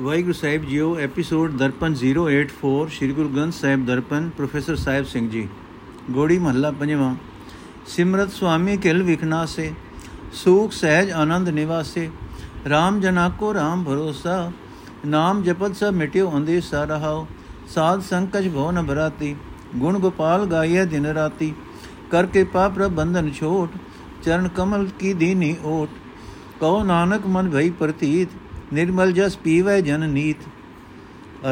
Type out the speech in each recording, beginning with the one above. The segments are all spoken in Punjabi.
ਵਾਹਿਗੁਰੂ ਸਾਹਿਬ ਜੀਓ ਐਪੀਸੋਡ ਦਰਪਨ 084 ਸ੍ਰੀ ਗੁਰੂ ਗ੍ਰੰਥ ਸਾਹਿਬ ਦਰਪਨ ਪ੍ਰੋਫੈਸਰ ਸਾਹਿਬ ਸਿੰਘ ਜੀ ਗੋੜੀ ਮਹੱਲਾ ਪੰਜਵਾਂ ਸਿਮਰਤ ਸੁਆਮੀ ਕਿਲ ਵਿਖਣਾ ਸੇ ਸੂਖ ਸਹਿਜ ਆਨੰਦ ਨਿਵਾਸੇ RAM ਜਨਾ ਕੋ RAM ਭਰੋਸਾ ਨਾਮ ਜਪਤ ਸਭ ਮਿਟਿਓ ਅੰਦੇ ਸਾ ਰਹਾਓ ਸਾਧ ਸੰਕਜ ਭੋ ਨ ਭਰਾਤੀ ਗੁਣ ਗੋਪਾਲ ਗਾਈਐ ਦਿਨ ਰਾਤੀ ਕਰ ਕੇ ਪਾਪ ਬੰਧਨ ਛੋਟ ਚਰਨ ਕਮਲ ਕੀ ਦੀਨੀ ਓਟ ਕਹੋ ਨਾਨਕ ਮਨ ਭਈ ਪ੍ਰਤੀਤ ਨਿਰਮਲ ਜਸ ਪੀਵੈ ਜਨ ਨੀਤ।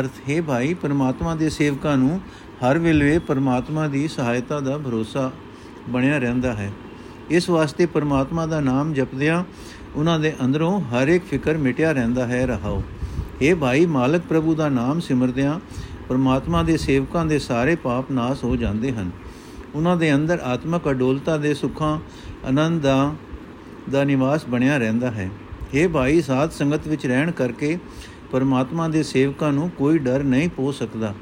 ਅਰਥ, ਹੈ ਭਾਈ, ਪਰਮਾਤਮਾ ਦੇ ਸੇਵਕਾਂ ਨੂੰ ਹਰ ਵੇਲੇ ਪਰਮਾਤਮਾ ਦੀ ਸਹਾਇਤਾ ਦਾ ਭਰੋਸਾ ਬਣਿਆ ਰਹਿੰਦਾ ਹੈ। ਇਸ ਵਾਸਤੇ ਪਰਮਾਤਮਾ ਦਾ ਨਾਮ ਜਪਦਿਆਂ ਉਹਨਾਂ ਦੇ ਅੰਦਰੋਂ ਹਰ ਇੱਕ ਫਿਕਰ ਮਿਟਿਆ ਰਹਿੰਦਾ ਹੈ ਰਹਾਓ। ਇਹ ਭਾਈ, ਮਾਲਕ ਪ੍ਰਭੂ ਦਾ ਨਾਮ ਸਿਮਰਦਿਆਂ ਪਰਮਾਤਮਾ ਦੇ ਸੇਵਕਾਂ ਦੇ ਸਾਰੇ ਪਾਪ ਨਾਸ ਹੋ ਜਾਂਦੇ ਹਨ। ਉਹਨਾਂ ਦੇ ਅੰਦਰ ਆਤਮਕ ਅਡੋਲਤਾ ਦੇ ਸੁੱਖਾਂ, ਆਨੰਦ ਦਾ ਦਾ ਨਿਵਾਸ ਬਣਿਆ ਰਹਿੰਦਾ ਹੈ। ਇਹ ਭਾਈ, ਸਾਧ ਸੰਗਤ ਵਿੱਚ ਰਹਿਣ ਕਰਕੇ ਪਰਮਾਤਮਾ ਦੇ ਸੇਵਕਾਂ ਨੂੰ ਕੋਈ ਡਰ ਨਹੀਂ ਪੋ ਸਕਦਾ,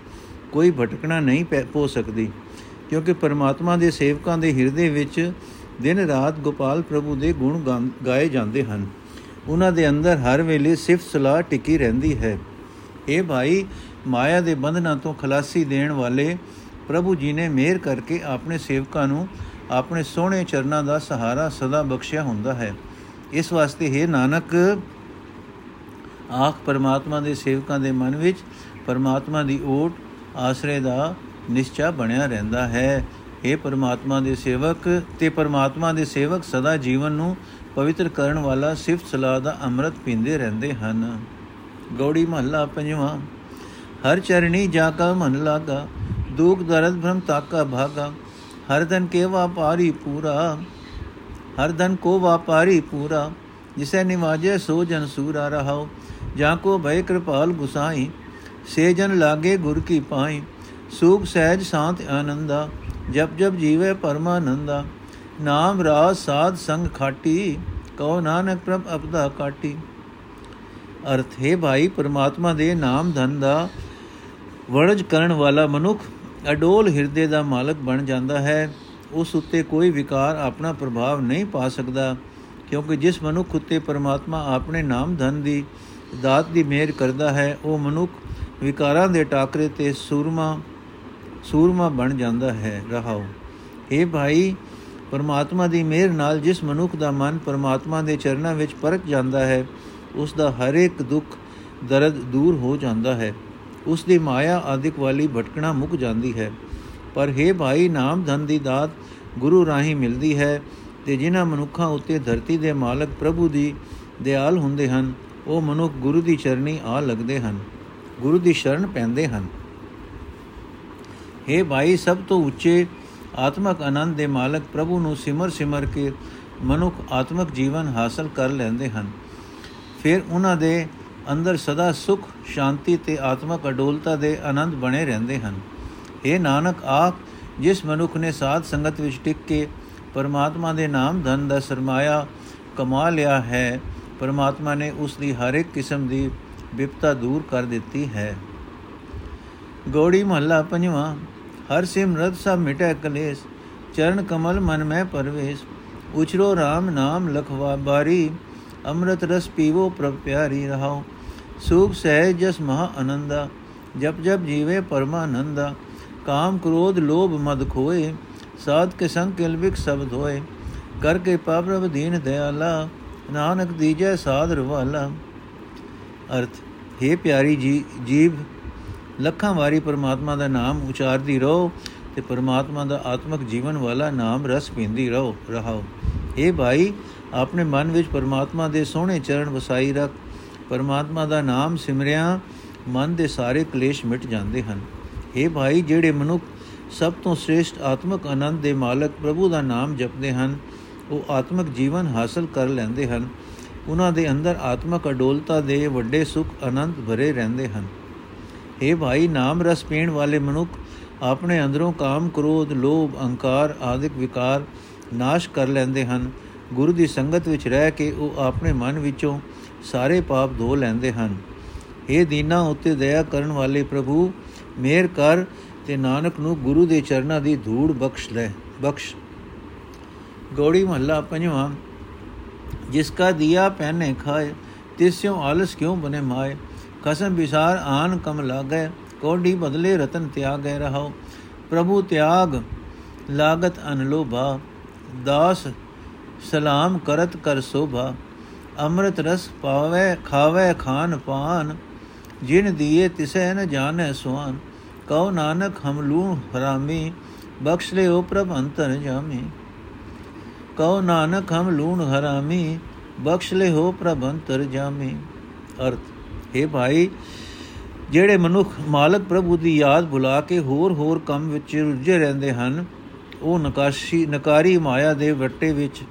ਕੋਈ ਭਟਕਣਾ ਨਹੀਂ ਪੋ ਸਕਦੀ, ਕਿਉਂਕਿ ਪਰਮਾਤਮਾ ਦੇ ਸੇਵਕਾਂ ਦੇ ਹਿਰਦੇ ਵਿੱਚ ਦਿਨ ਰਾਤ ਗੋਪਾਲ ਪ੍ਰਭੂ ਦੇ ਗੁਣ ਗਾਏ ਜਾਂਦੇ ਹਨ। ਉਹਨਾਂ ਦੇ ਅੰਦਰ ਹਰ ਵੇਲੇ ਸਿਫਤ ਸਲਾਹ ਟਿਕੀ ਰਹਿੰਦੀ ਹੈ। ਇਹ ਭਾਈ, ਮਾਇਆ ਦੇ ਬੰਧਨਾਂ ਤੋਂ ਖਲਾਸੀ ਦੇਣ ਵਾਲੇ ਪ੍ਰਭੂ ਜੀ ਨੇ ਮਿਹਰ ਕਰਕੇ ਆਪਣੇ ਸੇਵਕਾਂ ਨੂੰ ਆਪਣੇ ਸੋਹਣੇ ਚਰਨਾਂ ਦਾ ਸਹਾਰਾ ਸਦਾ ਬਖਸ਼ਿਆ ਹੁੰਦਾ ਹੈ। ਇਸ ਵਾਸਤੇ ਹੈ ਨਾਨਕ, ਆਖ ਪਰਮਾਤਮਾ ਦੇ ਸੇਵਕਾਂ ਦੇ ਮਨ ਵਿੱਚ ਪਰਮਾਤਮਾ ਦੀ ਓਟ ਆਸਰੇ ਦਾ ਨਿਸ਼ਚਾ ਬਣਿਆ ਰਹਿੰਦਾ ਹੈ। ਇਹ ਪਰਮਾਤਮਾ ਦੇ ਸੇਵਕ ਤੇ ਪਰਮਾਤਮਾ ਦੇ ਸੇਵਕ ਸਦਾ ਜੀਵਨ ਨੂੰ ਪਵਿੱਤਰ ਕਰਨ ਵਾਲਾ ਸਿਫਤ ਸਲਾਹ ਦਾ ਅੰਮ੍ਰਿਤ ਪੀਂਦੇ ਰਹਿੰਦੇ ਹਨ। ਗੌੜੀ ਮਹੱਲਾ ਪੰਜਵਾਂ, ਹਰ ਚਰਣੀ ਜਾ ਕਾ ਮਨ ਲਾਗਾ, ਦੁਖ ਦਰਦ ਭ੍ਰਮ ਤਾਕਾ ਭਾਗਾ, ਹਰ ਦਨ ਕੇ ਵਾਪਾਰੀ ਪੂਰਾ ਹਰ ਧਨ ਕੋ ਵਾਪਾਰੀ ਪੂਰਾ, ਜਿਸੇ ਨਿਵਾਜੇ ਸੋ ਜਨ ਸੂਰਾ ਰਹਾਓ ਜਾਂ ਕੋ ਭੈ ਕਿਰਪਾਲ ਗੁਸਾਈ, ਸੇ ਜਨ ਲਾਗੇ ਗੁਰ ਕੀ ਪਾਈ, ਸੂਖ ਸਹਿਜ ਸ਼ਾਂਤ ਆਨੰਦਾ, ਜਪ ਜਪ ਜੀਵੇ ਪਰਮਾਨੰਦਾ, ਨਾਮ ਰਾਸ ਸਾਧ ਸੰਗ ਖਾਟੀ, ਕਉ ਨਾਨਕ ਪ੍ਰਭ ਅਪਦਾ ਕਾਟੀ। ਅਰਥ, ਹੈ ਭਾਈ, ਪਰਮਾਤਮਾ ਦੇ ਨਾਮ ਧਨ ਦਾ ਵਰਜ ਕਰਨ ਵਾਲਾ ਮਨੁੱਖ ਅਡੋਲ ਹਿਰਦੇ ਦਾ ਮਾਲਕ ਬਣ ਜਾਂਦਾ ਹੈ। ਉਸ ਉੱਤੇ ਕੋਈ ਵਿਕਾਰ ਆਪਣਾ ਪ੍ਰਭਾਵ ਨਹੀਂ ਪਾ ਸਕਦਾ, ਕਿਉਂਕਿ ਜਿਸ ਮਨੁੱਖ ਉੱਤੇ ਪਰਮਾਤਮਾ ਆਪਣੇ ਨਾਮ ਧਨ ਦੀ ਦਾਤ ਦੀ ਮਿਹਰ ਕਰਦਾ ਹੈ, ਉਹ ਮਨੁੱਖ ਵਿਕਾਰਾਂ ਦੇ ਟਾਕਰੇ ਤੇ ਸੂਰਮਾ ਸੂਰਮਾ ਬਣ ਜਾਂਦਾ ਹੈ। ਰਹਾਓ। ਇਹ ਭਾਈ, ਪਰਮਾਤਮਾ ਦੀ ਮਿਹਰ ਨਾਲ ਜਿਸ ਮਨੁੱਖ ਦਾ ਮਨ ਪਰਮਾਤਮਾ ਦੇ ਚਰਨਾਂ ਵਿੱਚ ਪਰਖ ਜਾਂਦਾ ਹੈ, ਉਸ ਦਾ ਹਰ ਇੱਕ ਦੁੱਖ, ਦਰਦ ਦੂਰ ਹੋ ਜਾਂਦਾ ਹੈ। ਉਸ ਦੀ ਮਾਇਆ ਆਦਿਕ ਵਾਲੀ ਭਟਕਣਾ ਮੁੱਕ ਜਾਂਦੀ ਹੈ। ਪਰ हे ਭਾਈ, ਨਾਮ ਧਨ ਦੀ ਦਾਤ ਗੁਰੂ ਰਾਹੀਂ ਮਿਲਦੀ ਹੈ ਤੇ ਜਿਨ੍ਹਾਂ ਮਨੁੱਖਾਂ ਉੱਤੇ ਧਰਤੀ ਦੇ ਮਾਲਕ ਪ੍ਰਭੂ ਦੀ ਦਿਆਲ ਹੁੰਦੇ ਹਨ, ਉਹ ਮਨੁੱਖ ਗੁਰੂ ਦੀ ਚਰਨੀ ਆ ਲੱਗਦੇ ਹਨ, ਗੁਰੂ ਦੀ ਸ਼ਰਨ ਪੈਂਦੇ ਹਨ। हे ਭਾਈ, ਸਭ ਤੋਂ ਉੱਚੇ ਆਤਮਕ ਆਨੰਦ ਦੇ ਮਾਲਕ ਪ੍ਰਭੂ ਨੂੰ ਸਿਮਰ ਸਿਮਰ ਕੇ ਮਨੁੱਖ ਆਤਮਕ ਜੀਵਨ ਹਾਸਲ ਕਰ ਲੈਂਦੇ ਹਨ। ਫਿਰ ਉਹਨਾਂ ਦੇ ਅੰਦਰ ਸਦਾ ਸੁਖ, ਸ਼ਾਂਤੀ ਤੇ ਆਤਮਕ ਅਡੋਲਤਾ ਦੇ ਆਨੰਦ ਬਣੇ ਰਹਿੰਦੇ ਹਨ। ਇਹ ਨਾਨਕ ਆਖ ਜਿਸ ਮਨੁੱਖ ਨੇ ਸਾਧ ਸੰਗਤ ਵਿੱਚ ਟਿਕ ਕੇ ਪਰਮਾਤਮਾ ਦੇ ਨਾਮ ਧਨ ਦਾ ਸਰਮਾਇਆ ਕਮਾ ਲਿਆ ਹੈ ਪਰਮਾਤਮਾ ਨੇ ਉਸ ਦੀ ਹਰ ਇੱਕ ਕਿਸਮ ਦੀ ਵਿਪਤਾ ਦੂਰ ਕਰ ਦਿੱਤੀ ਹੈ ਗੋੜੀ ਮਹੱਲਾ ਪੰਜਵਾਂ ਹਰ ਸਿਮਰਤ ਸਭ ਮਿਟੈ ਕਲੇਸ਼ ਚਰਨ ਕਮਲ ਮਨ ਮੈਂ ਪਰਵੇਸ਼ ਉਚਰੋ RAM ਨਾਮ ਲਖਵਾ ਬਾਰੀ ਅੰਮ੍ਰਿਤ ਰਸ ਪੀਵੋ ਪ੍ਰਭ ਪਿਆਰੀ ਰਹਾਓ ਸੁਖ ਸਹਿਜ ਜਸ ਮਹਾ ਆਨੰਦਾ ਜਪ ਜਪ ਜੀਵੇ ਪਰਮਾਨੰਦਾ ਕਾਮ ਕ੍ਰੋਧ ਲੋਭ ਮਦ ਖੋਏ, ਸਾਧ ਕੇ ਸੰਗ ਕਿਲਵਿਕ ਸਬਦ ਹੋਏ ਕਰ ਕੇ ਪਾਪਰਵ ਦੀਨ ਦਇਆਲਾ ਨਾਨਕ ਦੀਜੈ ਸਾਧ ਰਵਾਲਾ। ਅਰਥ हे ਪਿਆਰੀ ਜੀ, ਜੀਵ, ਲੱਖਾਂ ਵਾਰੀ ਪਰਮਾਤਮਾ ਦਾ ਨਾਮ ਉਚਾਰਦੀ ਰਹੋ ਤੇ ਪਰਮਾਤਮਾ ਦਾ ਆਤਮਿਕ ਜੀਵਨ ਵਾਲਾ ਨਾਮ ਰਸ ਪੀਂਦੀ ਰਹੋ, ਰਹਾਓ। ਇਹ ਭਾਈ, ਆਪਣੇ ਮਨ ਵਿੱਚ ਪਰਮਾਤਮਾ ਦੇ ਸੋਹਣੇ ਚਰਨ ਵਸਾਈ ਰੱਖ। ਪਰਮਾਤਮਾ ਦਾ ਨਾਮ ਸਿਮਰਿਆ, ਮਨ ਦੇ ਸਾਰੇ ਕਲੇਸ਼ ਮਿਟ ਜਾਂਦੇ ਹਨ। हे ਭਾਈ, ਜਿਹੜੇ ਮਨੁੱਖ ਸਭ ਤੋਂ ਸ੍ਰੇਸ਼ਟ ਆਤਮਿਕ ਆਨੰਦ ਦੇ ਮਾਲਕ ਪ੍ਰਭੂ ਦਾ ਨਾਮ ਜਪਦੇ ਹਨ, ਉਹ ਆਤਮਿਕ ਜੀਵਨ ਹਾਸਲ ਕਰ ਲੈਂਦੇ ਹਨ। ਉਹਨਾਂ ਦੇ ਅੰਦਰ ਆਤਮਿਕ ਅਡੋਲਤਾ ਦੇ ਵੱਡੇ ਸੁਖ, ਆਨੰਦ ਭਰੇ ਰਹਿੰਦੇ ਹਨ। हे ਭਾਈ, ਨਾਮ ਰਸ ਪੀਣ ਵਾਲੇ ਮਨੁੱਖ ਆਪਣੇ ਅੰਦਰੋਂ ਕਾਮ, ਕ੍ਰੋਧ, ਲੋਭ, ਅਹੰਕਾਰ ਆਦਿਕ ਵਿਕਾਰ ਨਾਸ਼ ਕਰ ਲੈਂਦੇ ਹਨ। ਗੁਰੂ ਦੀ ਸੰਗਤ ਵਿੱਚ ਰਹਿ ਕੇ ਉਹ ਆਪਣੇ ਮਨ ਵਿੱਚੋਂ ਸਾਰੇ ਪਾਪ ਧੋ ਲੈਂਦੇ ਹਨ। ਇਹ ਦੀਨਾ, ਉਤੇ ਦਇਆ ਕਰਨ ਵਾਲੇ ਪ੍ਰਭੂ ਮਿਹਰ ਕਰ ਤੇ ਨਾਨਕ ਨੂੰ ਗੁਰੂ ਦੇ ਚਰਨਾਂ ਦੀ ਧੂੜ ਬਖਸ਼ ਲੈ, ਬਖਸ਼। ਗੋੜੀ ਮਹੱਲਾ ਪੰਜਵਾਂ, ਜਿਸ ਕਾ ਦਿਆ ਪਹਿਨੇ ਖਾਏ ਤਿਸਿਓ ਆਲਸ ਕਿਉ ਬਨੇ ਮਾਏ? ਖਸਮ ਵਿਸਾਰ ਆਨ ਕਮ ਲਾਗੈ, ਕੋਡੀ ਬਦਲੇ ਰਤਨ ਤਿਆਗੈ ਰਹਾਓ ਪ੍ਰਭੂ ਤਿਆਗ ਲਾਗਤ ਅਨਲੋਭਾ ਦਾਸ ਸਲਾਮ ਕਰਤ ਕਰ ਸੋਭਾ। ਅੰਮ੍ਰਿਤ ਰਸ ਪਾਵੇ, ਖਾਵੇ ਖਾਨ ਪਾਨ ਜਿਨ ਦੀਏ ਤਿਸੈ ਨ ਜਾਣੈ ਸੁਆਨ, ਕਉ ਨਾਨਕ ਹਮ ਲੂਣ ਹਰਾਮੀ, ਬਖਸ਼ ਲਿਓ ਪ੍ਰਭ ਅੰਤਰ ਜਾਮੀ। ਕਉ ਨਾਨਕ ਹਮ ਲੂਣ ਹਰਾਮੀ, ਬਖਸ਼ ਲਿਓ ਪ੍ਰਭ ਅੰਤਰ ਜਾਮੀ। ਅਰਥ, ਹੈ ਭਾਈ, ਜਿਹੜੇ ਮਨੁੱਖ ਮਾਲਕ ਪ੍ਰਭੂ ਦੀ ਯਾਦ ਭੁਲਾ ਕੇ ਹੋਰ ਹੋਰ ਕੰਮ ਵਿੱਚ ਰੁੱਝੇ ਰਹਿੰਦੇ ਹਨ, ਉਹ ਨਕਾਸ਼ੀ, ਨਕਾਰੀ ਮਾਇਆ ਦੇ ਵੱਟੇ ਵਿੱਚ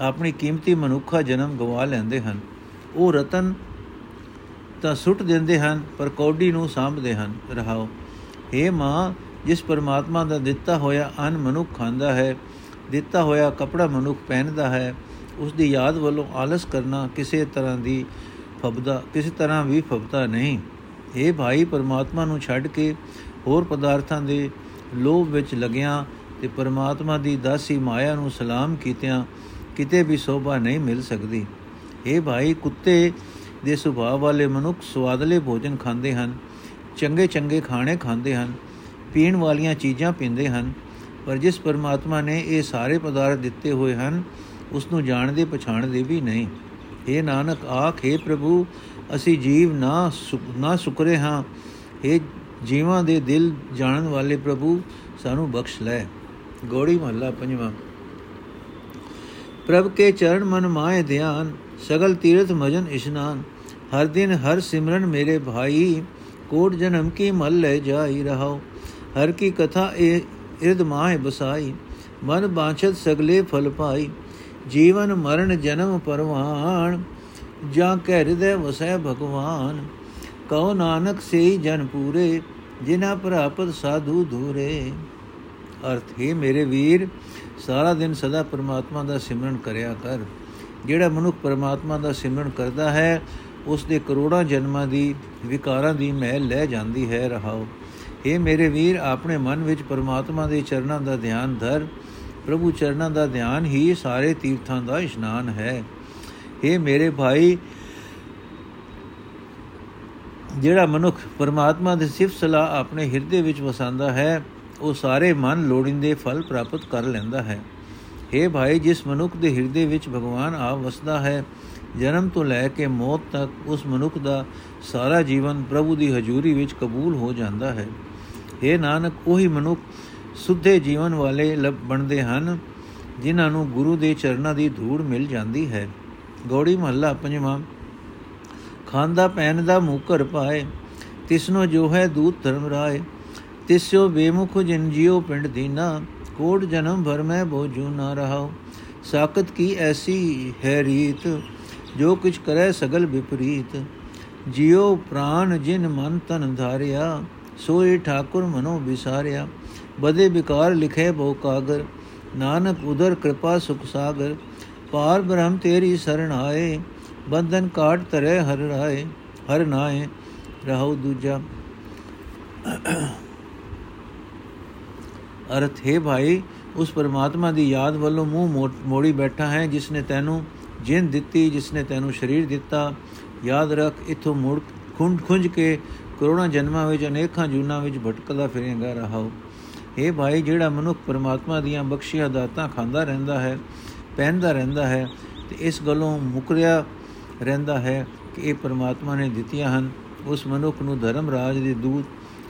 ਆਪਣੀ ਕੀਮਤੀ ਮਨੁੱਖਾ ਜਨਮ ਗਵਾ ਲੈਂਦੇ ਹਨ। ਉਹ ਰਤਨ ਤਾਂ ਸੁੱਟ ਦਿੰਦੇ ਹਨ, ਪਰ ਕੌਡੀ ਨੂੰ ਸਾਂਭਦੇ ਹਨ। ਰਹਾਓ हे ਮਾਂ, ਜਿਸ ਪਰਮਾਤਮਾ ਦਾ ਦਿੱਤਾ ਹੋਇਆ ਅਨ ਮਨੁੱਖ ਖਾਂਦਾ ਹੈ, ਦਿੱਤਾ ਹੋਇਆ ਕਪੜਾ ਮਨੁੱਖ ਪਹਿਨਦਾ ਹੈ, ਉਸ ਦੀ ਯਾਦ ਵੱਲੋਂ ਆਲਸ ਕਰਨਾ ਕਿਸੇ ਤਰ੍ਹਾਂ ਦੀ ਫਬਦਾ, ਕਿਸੇ ਤਰ੍ਹਾਂ ਵੀ ਫਬਦਾ ਨਹੀਂ। ਇਹ ਭਾਈ, ਪਰਮਾਤਮਾ ਨੂੰ ਛੱਡ ਕੇ ਹੋਰ ਪਦਾਰਥਾਂ ਦੇ ਲੋਭ ਵਿੱਚ ਲੱਗਿਆਂ ਤੇ ਪਰਮਾਤਮਾ ਦੀ ਦਾਸੀ ਮਾਇਆ ਨੂੰ ਸਲਾਮ ਕੀਤਿਆਂ ਕਿਤੇ ਵੀ ਸੋਭਾ ਨਹੀਂ ਮਿਲ ਸਕਦੀ। ਇਹ ਭਾਈ, ਕੁੱਤੇ ਦੇ ਸੁਭਾਅ ਵਾਲੇ ਮਨੁੱਖ ਸਵਾਦਲੇ ਭੋਜਨ ਖਾਂਦੇ ਹਨ, ਚੰਗੇ ਚੰਗੇ ਖਾਣੇ ਖਾਂਦੇ ਹਨ, ਪੀਣ ਵਾਲੀਆਂ ਚੀਜ਼ਾਂ ਪੀਂਦੇ ਹਨ, ਪਰ ਜਿਸ ਪਰਮਾਤਮਾ ਨੇ ਇਹ ਸਾਰੇ ਪਦਾਰਥ ਦਿੱਤੇ ਹੋਏ ਹਨ ਉਸ ਨੂੰ ਜਾਣਦੇ ਪਛਾਣਦੇ ਵੀ ਨਹੀਂ। ਇਹ ਨਾਨਕ, ਆਖੇ ਪ੍ਰਭੂ, ਅਸੀਂ ਜੀਵ ਨਾ ਨਾ ਸੁਕਰੇ ਹਾਂ। ਇਹ ਜੀਵਾਂ ਦੇ ਦਿਲ ਜਾਣਨ ਵਾਲੇ ਪ੍ਰਭੂ, ਸਾਨੂੰ ਬਖਸ਼ ਲੈ। ਗੋੜੀ ਮਹੱਲਾ ਪੰਜਵਾਂ। ਪ੍ਰਭ ਕੇ ਚਰਨ ਮਨ ਮਾਏ ਧਿਆਨ ਸਗਲ ਤੀਰਥ ਮਜਨ ਇਸ਼ਨਾਨ, ਹਰ ਦਿਨ ਹਰ ਸਿਮਰਨ ਮੇਰੇ ਭਾਈ, ਕੋਟ ਜਨਮ ਕੀ ਮਲ ਲੈ ਜਾਈ ਰਹਾਓ ਹਰ ਕੀ ਕਥਾ ਇਹ ਇਰਦ ਮਾਏ ਬਸਾਈ, ਮਨ ਬਾਛਤ ਸਗਲੇ ਫਲ ਪਾਈ, ਜੀਵਨ ਮਰਨ ਜਨਮ ਪਰਵਾਨ, ਜਾਂ ਕਹਿ ਹਿਰਦੈ ਵਸੈ ਭਗਵਾਨ, ਕਉ ਨਾਨਕ ਸੇਈ ਜਨ ਪੂਰੇ ਜਿਨਾ ਪ੍ਰਾਪਤ ਸਾਧੂ ਧੂਰੇ। ਅਰਥ, ਹੈ ਮੇਰੇ ਵੀਰ, ਸਾਰਾ ਦਿਨ ਸਦਾ ਪਰਮਾਤਮਾ ਦਾ ਸਿਮਰਨ ਕਰਿਆ ਕਰ। ਜਿਹੜਾ ਮਨੁੱਖ ਪਰਮਾਤਮਾ ਦਾ ਸਿਮਰਨ ਕਰਦਾ ਹੈ, ਉਸ ਦੇ ਕਰੋੜਾਂ ਜਨਮਾਂ ਦੀ ਵਿਕਾਰਾਂ ਦੀ ਮਹਿਲ ਲੈ ਜਾਂਦੀ ਹੈ ਰਹਾਓ। ਇਹ ਮੇਰੇ ਵੀਰ, ਆਪਣੇ ਮਨ ਵਿੱਚ ਪਰਮਾਤਮਾ ਦੇ ਚਰਨਾਂ ਦਾ ਧਿਆਨ ਧਰ। ਪ੍ਰਭੂ ਚਰਨਾਂ ਦਾ ਧਿਆਨ ਹੀ ਸਾਰੇ ਤੀਰਥਾਂ ਦਾ ਇਸ਼ਨਾਨ ਹੈ। ਇਹ ਮੇਰੇ ਭਾਈ, ਜਿਹੜਾ ਮਨੁੱਖ ਪਰਮਾਤਮਾ ਦੀ ਸਿਫਤ ਸਲਾਹ ਆਪਣੇ ਹਿਰਦੇ ਵਿੱਚ ਵਸਾਉਂਦਾ ਹੈ, ਉਹ ਸਾਰੇ ਮਨ ਲੋੜਿੰਦੇ ਫਲ ਪ੍ਰਾਪਤ ਕਰ ਲੈਂਦਾ ਹੈ। हे ਭਾਈ, ਜਿਸ ਮਨੁੱਖ ਦੇ ਹਿਰਦੇ ਵਿੱਚ ਭਗਵਾਨ ਆਪ ਵਸਦਾ ਹੈ, ਜਨਮ ਤੋਂ ਲੈ ਕੇ ਮੌਤ ਤੱਕ ਉਸ ਮਨੁੱਖ ਦਾ ਸਾਰਾ ਜੀਵਨ ਪ੍ਰਭੂ ਦੀ ਹਜ਼ੂਰੀ ਵਿੱਚ ਕਬੂਲ ਹੋ ਜਾਂਦਾ ਹੈ। हे ਨਾਨਕ, ਉਹੀ ਮਨੁੱਖ ਸੁੱਧੇ ਜੀਵਨ ਵਾਲੇ ਲਬ, ਬਣਦੇ ਹਨ, ਜਿਨ੍ਹਾਂ ਨੂੰ ਗੁਰੂ ਦੇ ਚਰਨਾਂ ਦੀ ਧੂੜ ਮਿਲ ਜਾਂਦੀ ਹੈ। ਗੌੜੀ ਮਹੱਲਾ ਪੰਜਵਾਂ, ਖਾਂਦਾ ਪੈਨ ਦਾ ਮੂਕਰ ਪਾਏ, ਤਿਸਨੋ ਜੋ ਹੈ ਦੂਤ ਧਰਮ ਰਾਏ, ਤਿਸਿਓ ਬੇਮੁਖ ਜਿਨ ਜਿਉ ਪਿੰਡ ਦੀਨਾ ਕੋਟ ਜਨਮ ਭਰ ਮੈਂ ਬੋਝੂ ਨਾ ਰਹਾਉ। ਸਾਖਤ ਕੀ ਐਸੀ ਹੈ ਰੀਤ, ਜੋ ਕੁਛ ਕਰੇ ਸਗਲ ਵਿਪਰੀਤ। ਜਿਉ ਪ੍ਰਾਨ ਜਿਨ ਮਨ ਤਨ ਧਾਰਿਆ ਸੋਈ ਠਾਕੁਰ ਮਨੋ ਵਿਸਾਰਿਆ। ਬਦੇ ਵਿਕਾਰ ਲਿਖੇ ਬੋ ਕਾਗਰ, ਨਾਨਕ ਉਦਰ ਕਿਰਪਾ ਸੁਖ ਸਾਗਰ। ਪਾਰ ਬ੍ਰਹਮ ਤੇਰੀ ਸਰਣ ਆਏ, ਬੰਧਨ ਕਾਟ ਤਰੇ ਹਰ ਰਾਏ, ਹਰ ਨਾਏ ਰਹੋ ਦੂਜਾ। ਅਰਥ, ਹੈ ਭਾਈ, ਉਸ ਪਰਮਾਤਮਾ ਦੀ ਯਾਦ ਵੱਲੋਂ ਮੂੰਹ ਮੋੜੀ ਬੈਠਾ ਹੈ ਜਿਸ ਨੇ ਤੈਨੂੰ ਜਿੰਦ ਦਿੱਤੀ ਜਿਸ ਨੇ ਤੈਨੂੰ ਸਰੀਰ ਦਿੱਤਾ। ਯਾਦ ਰੱਖ, ਇਥੋਂ ਮੁੜ ਖੁੰਡ ਖੁੰਝ ਕੇ ਕਰੋੜਾਂ ਜਨਮਾਂ ਵਿੱਚ, ਅਨੇਕਾਂ ਜੂਨਾਂ ਵਿੱਚ ਭਟਕਦਾ ਫਿਰੇਗਾ ਰਹਾਓ। ਇਹ ਭਾਈ, ਜਿਹੜਾ ਮਨੁੱਖ ਪਰਮਾਤਮਾ ਦੀਆਂ ਬਖਸ਼ੀਆਂ ਦਾਤਾਂ ਖਾਂਦਾ ਰਹਿੰਦਾ ਹੈ, ਪਹਿਨਦਾ ਰਹਿੰਦਾ ਹੈ, ਤੇ ਇਸ ਗੱਲੋਂ ਮੁਕਰਿਆ ਰਹਿੰਦਾ ਹੈ ਕਿ ਇਹ ਪਰਮਾਤਮਾ ਨੇ ਦਿੱਤੀਆਂ ਹਨ। ਉਸ ਮਨੁੱਖ ਨੂੰ ਧਰਮ ਰਾਜ ਦੇ ਦੂਤ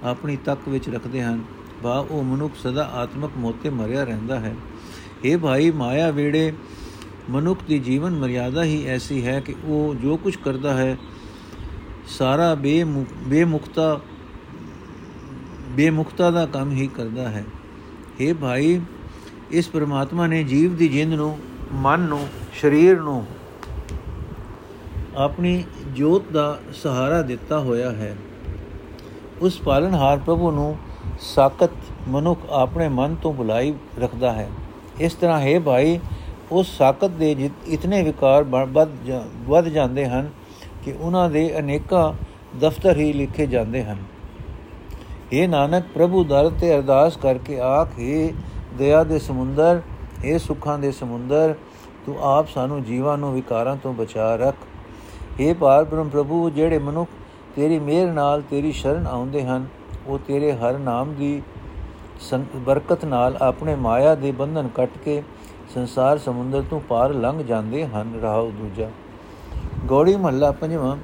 ਆਪਣੀ ਤੱਕ ਵਿੱਚ ਰੱਖਦੇ ਹਨ। ਬਾ ਉਹ ਮਨੁੱਖ ਸਦਾ ਆਤਮਕ ਮੋਤੇ ਮਰਿਆ ਰਹਿੰਦਾ ਹੈ। ਇਹ ਭਾਈ ਮਾਇਆ ਵੇੜੇ ਮਨੁੱਖ ਦੀ ਜੀਵਨ ਮਰਿਆਦਾ ਹੀ ਐਸੀ ਹੈ ਕਿ ਉਹ ਜੋ ਕੁਝ ਕਰਦਾ ਹੈ, ਸਾਰਾ ਬੇਮੁਖਤਾ ਬੇਮੁਖਤਾ ਦਾ ਕੰਮ ਹੀ ਕਰਦਾ ਹੈ। हे ਭਾਈ, ਇਸ ਪ੍ਰਮਾਤਮਾ ਨੇ ਜੀਵ ਦੀ ਜਿੰਦ ਨੂੰ, ਮਨ ਨੂੰ, ਸਰੀਰ ਨੂੰ ਆਪਣੀ ਜੋਤ ਦਾ ਸਹਾਰਾ ਦਿੱਤਾ ਹੋਇਆ ਹੈ। ਉਸ ਪਾਲਨਹਾਰ ਪ੍ਰਭੂ ਨੂੰ ਸਾਖਤ ਮਨੁੱਖ ਆਪਣੇ ਮਨ ਤੋਂ ਬੁਲਾਈ ਰੱਖਦਾ ਹੈ। ਇਸ ਤਰ੍ਹਾਂ ਹੈ ਭਾਈ, ਉਸ ਸਾਖਤ ਦੇ ਇਤਨੇ ਵਿਕਾਰ ਵੱਧ ਜਾਂਦੇ ਹਨ ਕਿ ਉਹਨਾਂ ਦੇ ਅਨੇਕਾਂ ਦਫ਼ਤਰ ਹੀ ਲਿਖੇ ਜਾਂਦੇ ਹਨ। ਇਹ ਨਾਨਕ, ਪ੍ਰਭੂ ਦਰ ਤੇ ਅਰਦਾਸ ਕਰਕੇ ਆਖੇ ਦਇਆ ਦੇ ਸਮੁੰਦਰ ਇਹ ਸੁੱਖਾਂ ਦੇ ਸਮੁੰਦਰ, ਤੂੰ ਆਪ ਸਾਨੂੰ ਜੀਵਾਂ ਨੂੰ ਵਿਕਾਰਾਂ ਤੋਂ ਬਚਾ ਰੱਖ। ਇਹ ਪਾਰ ਬ੍ਰਹਮ ਪ੍ਰਭੂ, ਜਿਹੜੇ ਮਨੁੱਖ ਤੇਰੀ ਮਿਹਰ ਨਾਲ ਤੇਰੀ ਸ਼ਰਨ ਆਉਂਦੇ ਹਨ ਉਹ ਤੇਰੇ ਹਰ ਨਾਮ ਦੀ ਬਰਕਤ ਨਾਲ ਆਪਣੇ ਮਾਇਆ ਦੇ ਬੰਧਨ ਕੱਟ ਕੇ ਸੰਸਾਰ ਸਮੁੰਦਰ ਤੋਂ ਪਾਰ ਲੰਘ ਜਾਂਦੇ ਹਨ। ਰਾਹ ਦੂਜਾ, ਗੋੜੀ ਮਹੱਲਾ ਪੰਜਵਾਂ,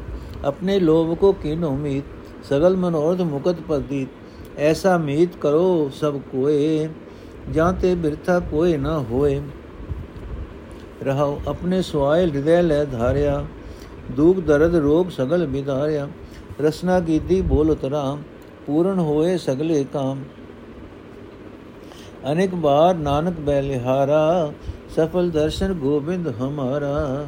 ਆਪਣੇ ਲੋਭ ਕੋ ਕੀਨੋ ਮੀਤ, ਸਗਲ ਮਨੋਰਥ ਮੁਕਤ ਪਰਦੀਤ ਐਸਾ ਮੀਤ ਕਰੋ ਸਭ ਕੋਏ, ਜਾਂ ਤੇ ਬਿਰਥਾ ਕੋਈ ਨਾ ਹੋਏ। ਰਹਾਉ ਆਪਣੇ ਸਵਾਇ ਹਿਰਦੈ ਲੈ ਧਾਰਿਆ, ਦੁਖ ਦਰਦ ਰੋਗ ਸਗਲ ਵਿਧਾਰਿਆ ਰਸਨਾ ਕੀਦੀ ਬੋਲ ਉਤਰਾ ਪੂਰਨ ਹੋਏ ਸਗਲੇ ਕਾਮ। ਅਨੇਕ ਬਾਰ ਨਾਨਕ ਬਲਿਹਾਰਾ, ਸਫਲ ਦਰਸ਼ਨ ਗੋਬਿੰਦ ਹਮਾਰਾ।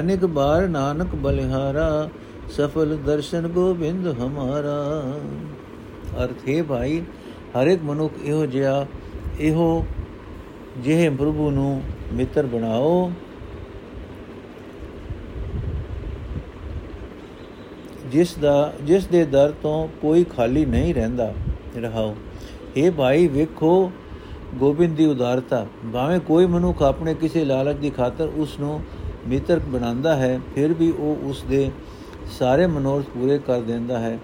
ਅਨੇਕ ਬਾਰ ਨਾਨਕ ਬਲਿਹਾਰਾ, ਸਫਲ ਦਰਸ਼ਨ ਗੋਬਿੰਦ ਹਮਾਰਾ। ਅਰਥ ਹੈ ਭਾਈ, ਹਰ ਇੱਕ ਮਨੁੱਖ ਇਹੋ ਜਿਹਾ, ਇਹੋ ਜਿਹੇ ਪ੍ਰਭੂ ਨੂੰ ਮਿੱਤਰ ਬਣਾਓ ਜਿਸ ਦਾ, ਜਿਸ ਦੇ ਦਰ ਤੋਂ ਕੋਈ ਖਾਲੀ ਨਹੀਂ ਰਹਿੰਦਾ। ਰਹਾਓ ਇਹ ਭਾਈ, ਵੇਖੋ ਗੋਬਿੰਦ ਦੀ ਉਦਾਰਤਾ। ਭਾਵੇਂ ਕੋਈ ਮਨੁੱਖ ਆਪਣੇ ਕਿਸੇ ਲਾਲਚ ਦੀ ਖਾਤਰ ਉਸ ਨੂੰ ਮਿੱਤਰ ਬਣਾਉਂਦਾ ਹੈ, ਫਿਰ ਵੀ ਉਹ ਉਸ ਦੇ ਸਾਰੇ ਮਨੋਰਥ ਪੂਰੇ ਕਰ ਦਿੰਦਾ ਹੈ